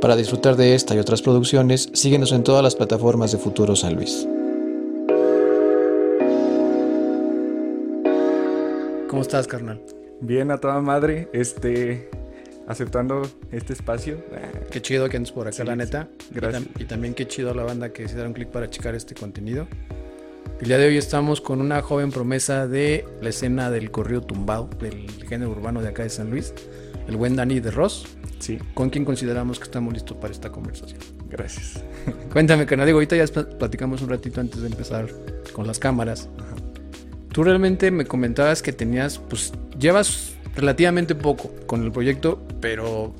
Para disfrutar de esta y otras producciones, síguenos en todas las plataformas de Futuro San Luis. ¿Cómo estás, carnal? Bien, a toda madre, este, aceptando este espacio. Qué chido que andes por acá, Sí, la neta. gracias. Y, tam- y también qué chido la banda que se dieron clic para checar este contenido. El día de hoy estamos con una joven promesa de la escena del corrido tumbado, del género urbano de acá de San Luis, el buen Dani de Ross, Sí, con quien consideramos que estamos listos para esta conversación. gracias. Cuéntame, digo, ahorita ya pl- platicamos un ratito antes de empezar con las cámaras. Ajá. Tú realmente me comentabas que tenías, pues, llevas relativamente poco con el proyecto, pero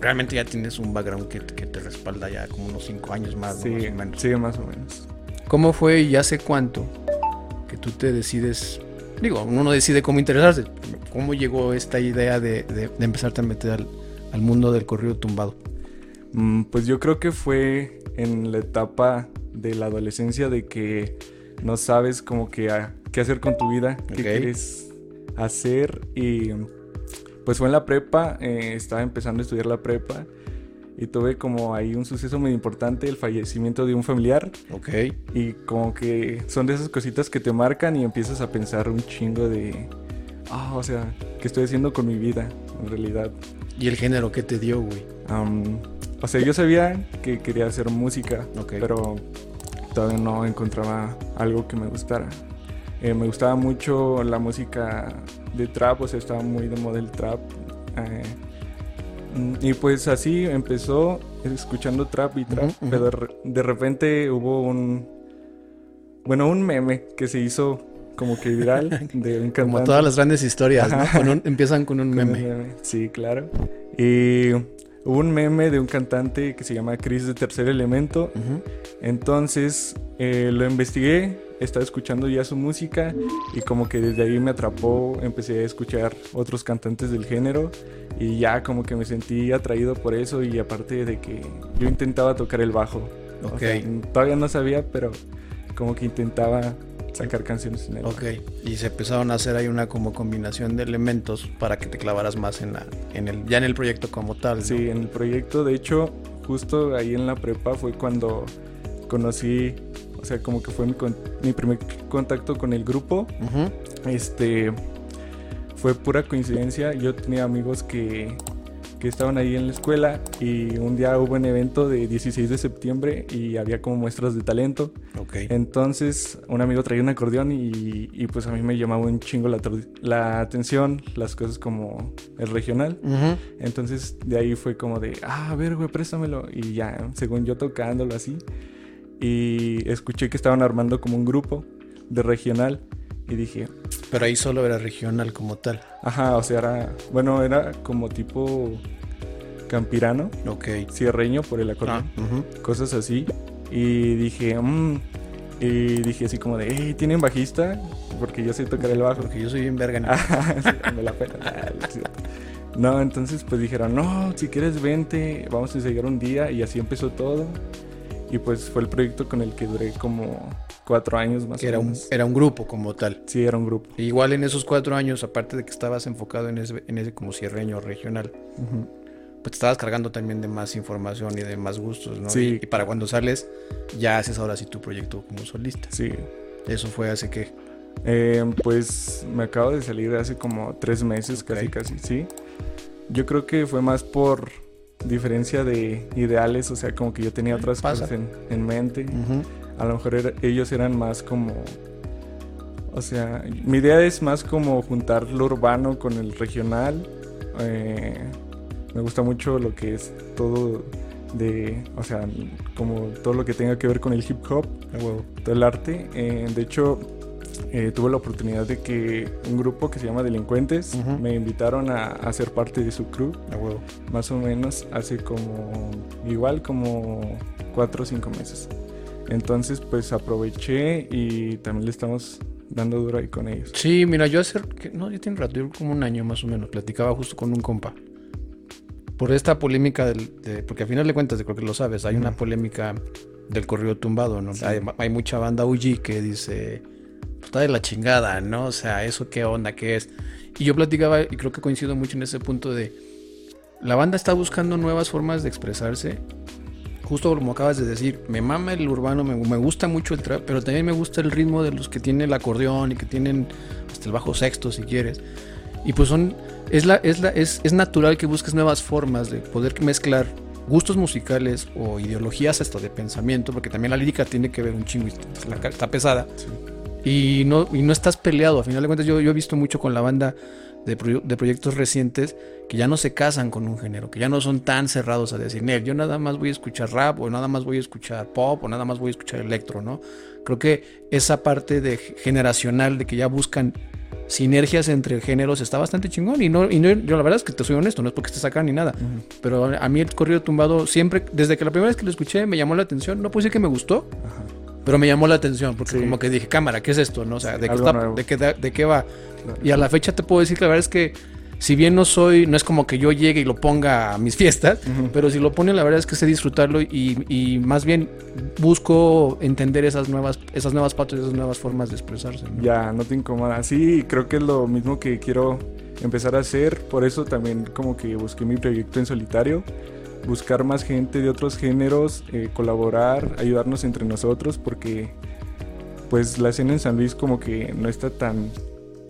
realmente ya tienes un background que, que te respalda ya como unos 5 años más, ¿no? Sí, más o menos. sí, más o menos. ¿Cómo fue y hace cuánto que tú te decides, digo, uno no decide cómo interesarse, cómo llegó esta idea de, de, de empezarte a meter al, al mundo del corrido tumbado? Mm, Pues yo creo que fue en la etapa de la adolescencia de que no sabes como que a- qué hacer con tu vida, qué quieres hacer y pues fue en la prepa, eh, estaba empezando a estudiar la prepa y tuve como ahí un suceso muy importante, el fallecimiento de un familiar Ok. y como que son de esas cositas que te marcan y empiezas a pensar un chingo de, ah, o sea, ¿qué estoy haciendo con mi vida en realidad? ¿Y el género que te dio, güey? O sea, yo sabía que quería hacer música, pero todavía no encontraba algo que me gustara. Eh, me gustaba mucho la música de trap, o sea, estaba muy de moda el trap. eh, y pues así empezó escuchando trap y trap, pero de repente hubo un, bueno, un meme que se hizo como que viral de un cantante. Como todas las grandes historias, ¿no? Con un- empiezan con un Con un meme. Sí, claro. Y hubo un meme de un cantante que se llama Chris de Tercer Elemento. Entonces eh, lo investigué, estaba escuchando ya su música y como que desde ahí me atrapó, empecé a escuchar otros cantantes del género y ya como que me sentí atraído por eso y aparte de que yo intentaba tocar el bajo. O Ok. sea, todavía no sabía, pero como que intentaba sacar canciones en el Ok. Y se empezaron a hacer ahí una como combinación de elementos para que te clavaras más en la, en el, ya en el proyecto como tal. ¿no? Sí, en el proyecto, de hecho, justo ahí en la prepa fue cuando conocí, o sea, como que fue mi, con- mi primer contacto con el grupo. Este, fue pura coincidencia. Yo tenía amigos que, que estaban ahí en la escuela y un día hubo un evento de 16 de septiembre y había como muestras de talento. Ok. Entonces, un amigo traía un acordeón y, y, pues a mí me llamaba un chingo la, la atención, las cosas como el regional. Ujú. Entonces de ahí fue como de, ah, a ver, güey, préstamelo. Y ya, según yo tocándolo así. Y escuché que estaban armando como un grupo de regional. Y dije, Pero ahí solo era regional como tal. ajá, o sea, era, bueno, era como tipo campirano, Ok. cierreño por el acordeón, Ah, cosas así. Y dije, mmm. Y dije así como de, hey, ¿tienen bajista? Porque yo sé tocar el bajo. Porque yo soy bien verga. sí, me la sí. No, entonces pues dijeron, no, si quieres vente, vamos a ensayar un día y así empezó todo. Y pues fue el proyecto con el que duré como cuatro años más que o era un, menos. era un grupo como tal. Sí, era un grupo. Igual en esos cuatro años, aparte de que estabas enfocado en ese, en ese como cierreño regional, pues te estabas cargando también de más información y de más gustos, ¿no? Sí. Y, y para cuando sales, ya haces ahora sí tu proyecto como solista. Sí. Eso fue hace que. Eh, pues me acabo de salir hace como tres meses, casi casi, sí. Yo creo que fue más por diferencia de ideales, o sea, como que yo tenía otras Pasa. cosas en, en mente. A lo mejor era- ellos eran más como... O sea, mi idea es más como juntar lo urbano con el regional. Eh, me gusta mucho lo que es todo de... O sea, como todo lo que tenga que ver con el hip hop, huevo. todo el arte. Eh, de hecho, eh, tuve la oportunidad de que un grupo que se llama Delincuentes Ujú. me invitaron a, a ser parte de su crew, más o menos hace como... Igual como cuatro o cinco meses. Entonces, pues aproveché y también le estamos dando duro ahí con ellos. Sí, mira, yo hace. No, ya tiene rato, yo como un año más o menos. Platicaba justo con un compa. Por esta polémica del. de- porque al final de cuentas, creo que lo sabes, hay una Ujú. polémica del corrido tumbado, ¿no? Sí. Hay, hay mucha banda UG que dice. "Pues, Está de la chingada, ¿no? O sea, ¿eso qué onda? ¿Qué es? Y yo platicaba, y creo que coincido mucho en ese punto de. la banda está buscando nuevas formas de expresarse. Justo como acabas de decir, me mama el urbano, me, me gusta mucho el trap, pero también me gusta el ritmo de los que tienen el acordeón y que tienen hasta el bajo sexto, si quieres. Y pues son, es, la, es, la, es, es natural que busques nuevas formas de poder mezclar gustos musicales o ideologías hasta de pensamiento, porque también la lírica tiene que ver un chingo, está pesada. Y, no, y no estás peleado. A final de cuentas, yo, yo he visto mucho con la banda de, proye- de proyectos recientes que ya no se casan con un género, que ya no son tan cerrados a decir, "Nel, yo nada más voy a escuchar rap, o nada más voy a escuchar pop, o nada más voy a escuchar electro, ¿no? Creo que esa parte de generacional de que ya buscan sinergias entre géneros está bastante chingón. Y no, y no, yo la verdad es que te soy honesto, no es porque estés acá ni nada. Pero a a mí el corrido tumbado siempre, desde que la primera vez que lo escuché, me llamó la atención. No puedo decir que me gustó, Ajá. Pero me llamó la atención porque Sí. como que dije, cámara, ¿qué es esto? ¿No? O sea, ¿de qué, está- de qué, de, qué va? Claro. Y a la fecha te puedo decir que la verdad es que si bien no soy, no es como que yo llegue y lo ponga a mis fiestas, pero si lo pone la verdad es que sé disfrutarlo y, y más bien busco entender esas nuevas, esas nuevas patas, esas nuevas formas de expresarse. ¿no? Ya, no te incomoda. Sí, creo que es lo mismo que quiero empezar a hacer. Por eso también como que busqué mi proyecto en solitario. Buscar más gente de otros géneros, eh, colaborar, ayudarnos entre nosotros, porque pues la escena en San Luis como que no está tan,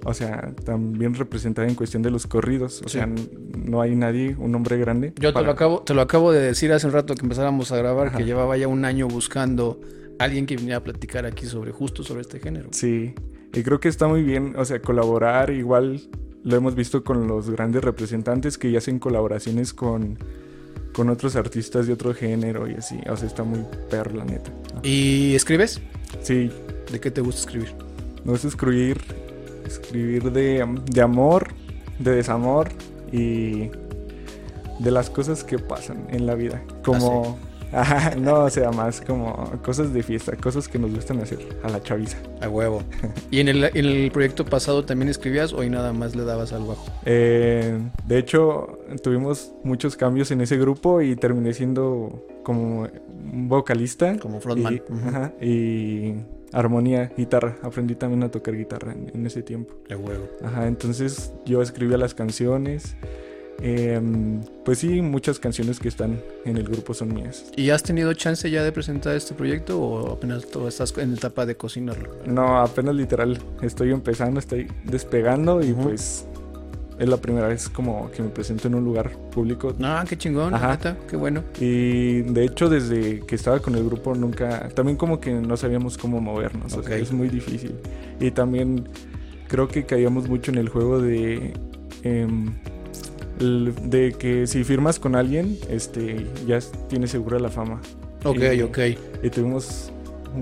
o sea, tan bien representada en cuestión de los corridos. O Sí. sea, no hay nadie, un hombre grande. Yo te lo, acabo, te lo acabo de decir hace un rato que empezáramos a grabar, Ajá. que llevaba ya un año buscando alguien que viniera a platicar aquí sobre justo sobre este género. Sí, y creo que está muy bien, o sea, colaborar igual lo hemos visto con los grandes representantes que ya hacen colaboraciones con, con otros artistas de otro género y así, o sea, está muy perro la neta. ¿Y escribes? Sí, ¿De qué te gusta escribir? me gusta escribir, escribir de, de amor, de desamor y de las cosas que pasan en la vida, como... Ajá, no, o sea, más como cosas de fiesta, cosas que nos gustan hacer a la chaviza. A huevo. ¿Y en el, en el proyecto pasado también escribías o ahí nada más le dabas al bajo? Eh, de hecho, tuvimos muchos cambios en ese grupo y terminé siendo como vocalista. Como frontman. Y, ajá, y armonía, guitarra. Aprendí también a tocar guitarra en, en ese tiempo. A huevo. Ajá, entonces yo escribía las canciones. Em, pues sí, muchas canciones que están en el grupo son mías. ¿Y has tenido chance ya de presentar este proyecto o apenas tú estás en etapa de cocinarlo? No, apenas literal, estoy empezando, estoy despegando y pues es la primera vez como que me presento en un lugar público No, qué chingón, Ajá. neta, qué bueno. Y de hecho desde que estaba con el grupo nunca, también como que no sabíamos cómo movernos, o sea, es muy difícil. Y también creo que caíamos mucho en el juego de, el- de que si firmas con alguien, este, ya tienes segura la fama. Ok, Y- ok. Y tuvimos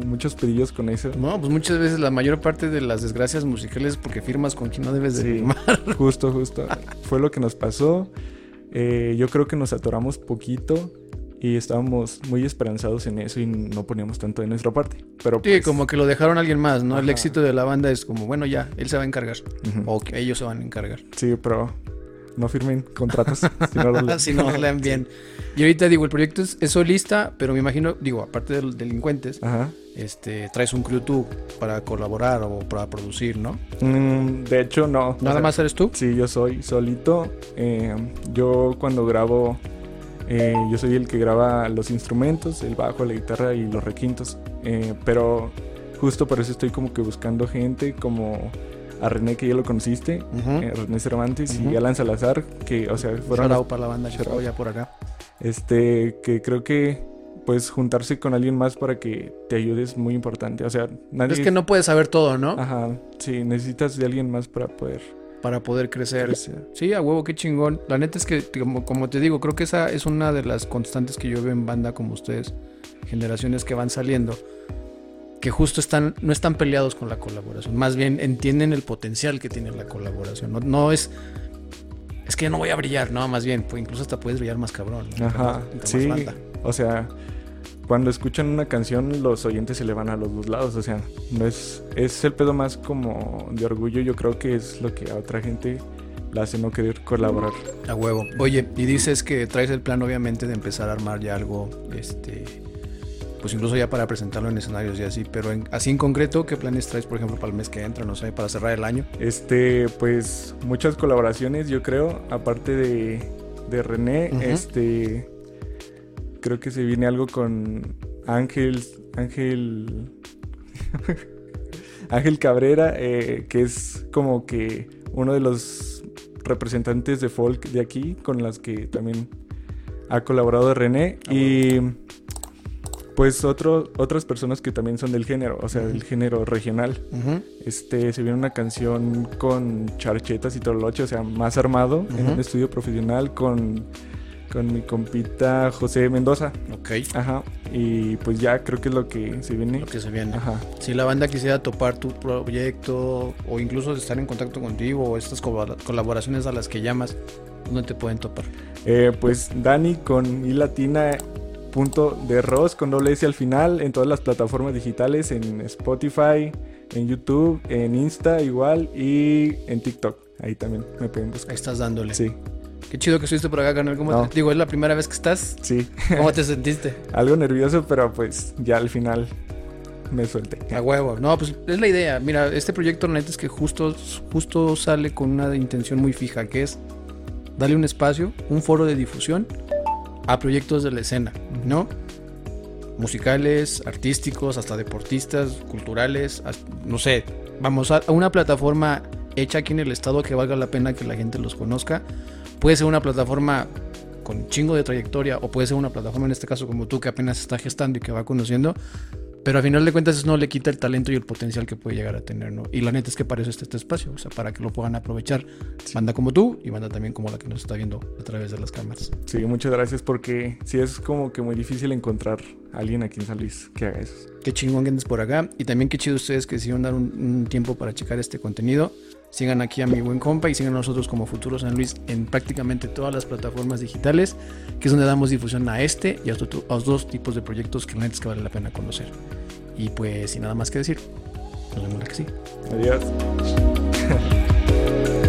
muchos pedillos con eso. No, pues muchas veces la mayor parte de las desgracias musicales es porque firmas con quien no debes de Sí. firmar. Justo, justo. Fue lo que nos pasó. Eh, yo creo que nos atoramos poquito y estábamos muy esperanzados en eso y no poníamos tanto de nuestra parte. Pero Sí, pues, como que lo dejaron a alguien más, ¿no? El Ajá. éxito de la banda es como, bueno, ya, él se va a encargar. ujú. O que ellos se van a encargar. Sí, pero no firmen contratos. si no si no lean bien. Y ahorita digo, el proyecto es, es solista, pero me imagino, digo, aparte de los delincuentes, Ajá. este, traes un crew tú para colaborar o para producir, ¿no? Mm, de hecho, no. O Nada sea, más eres tú. Sí, yo soy solito. Eh, yo cuando grabo, eh, yo soy el que graba los instrumentos, el bajo, la guitarra y los requintos. Eh, pero justo por eso estoy como que buscando gente como a René que ya lo conociste, eh, René Cervantes Ujú. y Alan Salazar, que, o sea, fueron out para la banda que ya por acá. este, que creo que pues juntarse con alguien más para que te ayude es muy importante. O sea, nadie... Es que no puedes saber todo, ¿no? Ajá, sí, necesitas de alguien más para poder Para poder crecer. crecer. Sí, a huevo, qué chingón. La neta es que, como, como te digo, creo que esa es una de las constantes que yo veo en banda como ustedes, generaciones que van saliendo, que justo están, no están peleados con la colaboración, más bien entienden el potencial que tiene la colaboración. No, no es, es que no voy a brillar, no, más bien, pues incluso hasta puedes brillar más cabrón. ¿no? Ajá, más- entre más sí. O sea, cuando escuchan una canción, los oyentes se le van a los dos lados. O sea, no es, es el pedo más como de orgullo. Yo creo que es lo que a otra gente la hace no querer colaborar. A huevo. Oye, y dices que traes el plan, obviamente, de empezar a armar ya algo, este, pues incluso ya para presentarlo en escenarios y así, pero en- así en concreto, ¿qué planes traes, por ejemplo, para el mes que entra, no sé, para cerrar el año? Este, pues muchas colaboraciones, yo creo, aparte de, de René. Este. Creo que se viene algo con Ángel. Ángel. Ángel Cabrera, eh, que es como que uno de los representantes de folk de aquí, con las que también ha colaborado René. Ah, y pues otro, otras personas que también son del género, o sea, del género regional. Este, se viene una canción con charchetas y tololoche, o sea, más armado, en un estudio profesional con, con mi compita José Mendoza. Ok. Ajá. Y pues ya creo que es lo que se viene. Lo que se viene. Ajá. Si la banda quisiera topar tu proyecto o incluso estar en contacto contigo o estas colaboraciones a las que llamas, ¿dónde te pueden topar? Eh, pues Dani con I latina punto de Ross con doble S al final en todas las plataformas digitales, en Spotify, en YouTube, en Insta igual y en TikTok. Ahí también me pueden buscar. Ahí estás dándole. Sí. Qué chido que estuviste por acá, carnal. ¿Cómo te digo? ¿Es la primera vez que estás? Sí. ¿Cómo te sentiste? Algo nervioso, pero pues ya al final me suelte. A huevo. No, pues es la idea. Mira, este proyecto neta es que justo, justo sale con una intención muy fija, que es darle un espacio, un foro de difusión a proyectos de la escena, ¿no? Musicales, artísticos, hasta deportistas, culturales, no sé, vamos a una plataforma hecha aquí en el estado que valga la pena que la gente los conozca. Puede ser una plataforma con chingo de trayectoria o puede ser una plataforma en este caso como tú que apenas está gestando y que va conociendo, pero a final de cuentas eso no le quita el talento y el potencial que puede llegar a tener, ¿no? Y la neta es que para eso está este espacio, o sea, para que lo puedan aprovechar. Banda como tú y banda también como la que nos está viendo a través de las cámaras. Sí, muchas gracias porque sí es como que muy difícil encontrar a alguien aquí en San Luis que haga eso. Qué chingón que andes por acá y también qué chido ustedes que decidieron dar un tiempo para checar este contenido. Sigan aquí a mi buen compa y sigan a nosotros como Futuro San Luis en prácticamente todas las plataformas digitales, que es donde damos difusión a este y a, los dos tipos de proyectos que es que vale la pena conocer. Y pues sin nada más que decir, nos vemos la que sí. Adiós.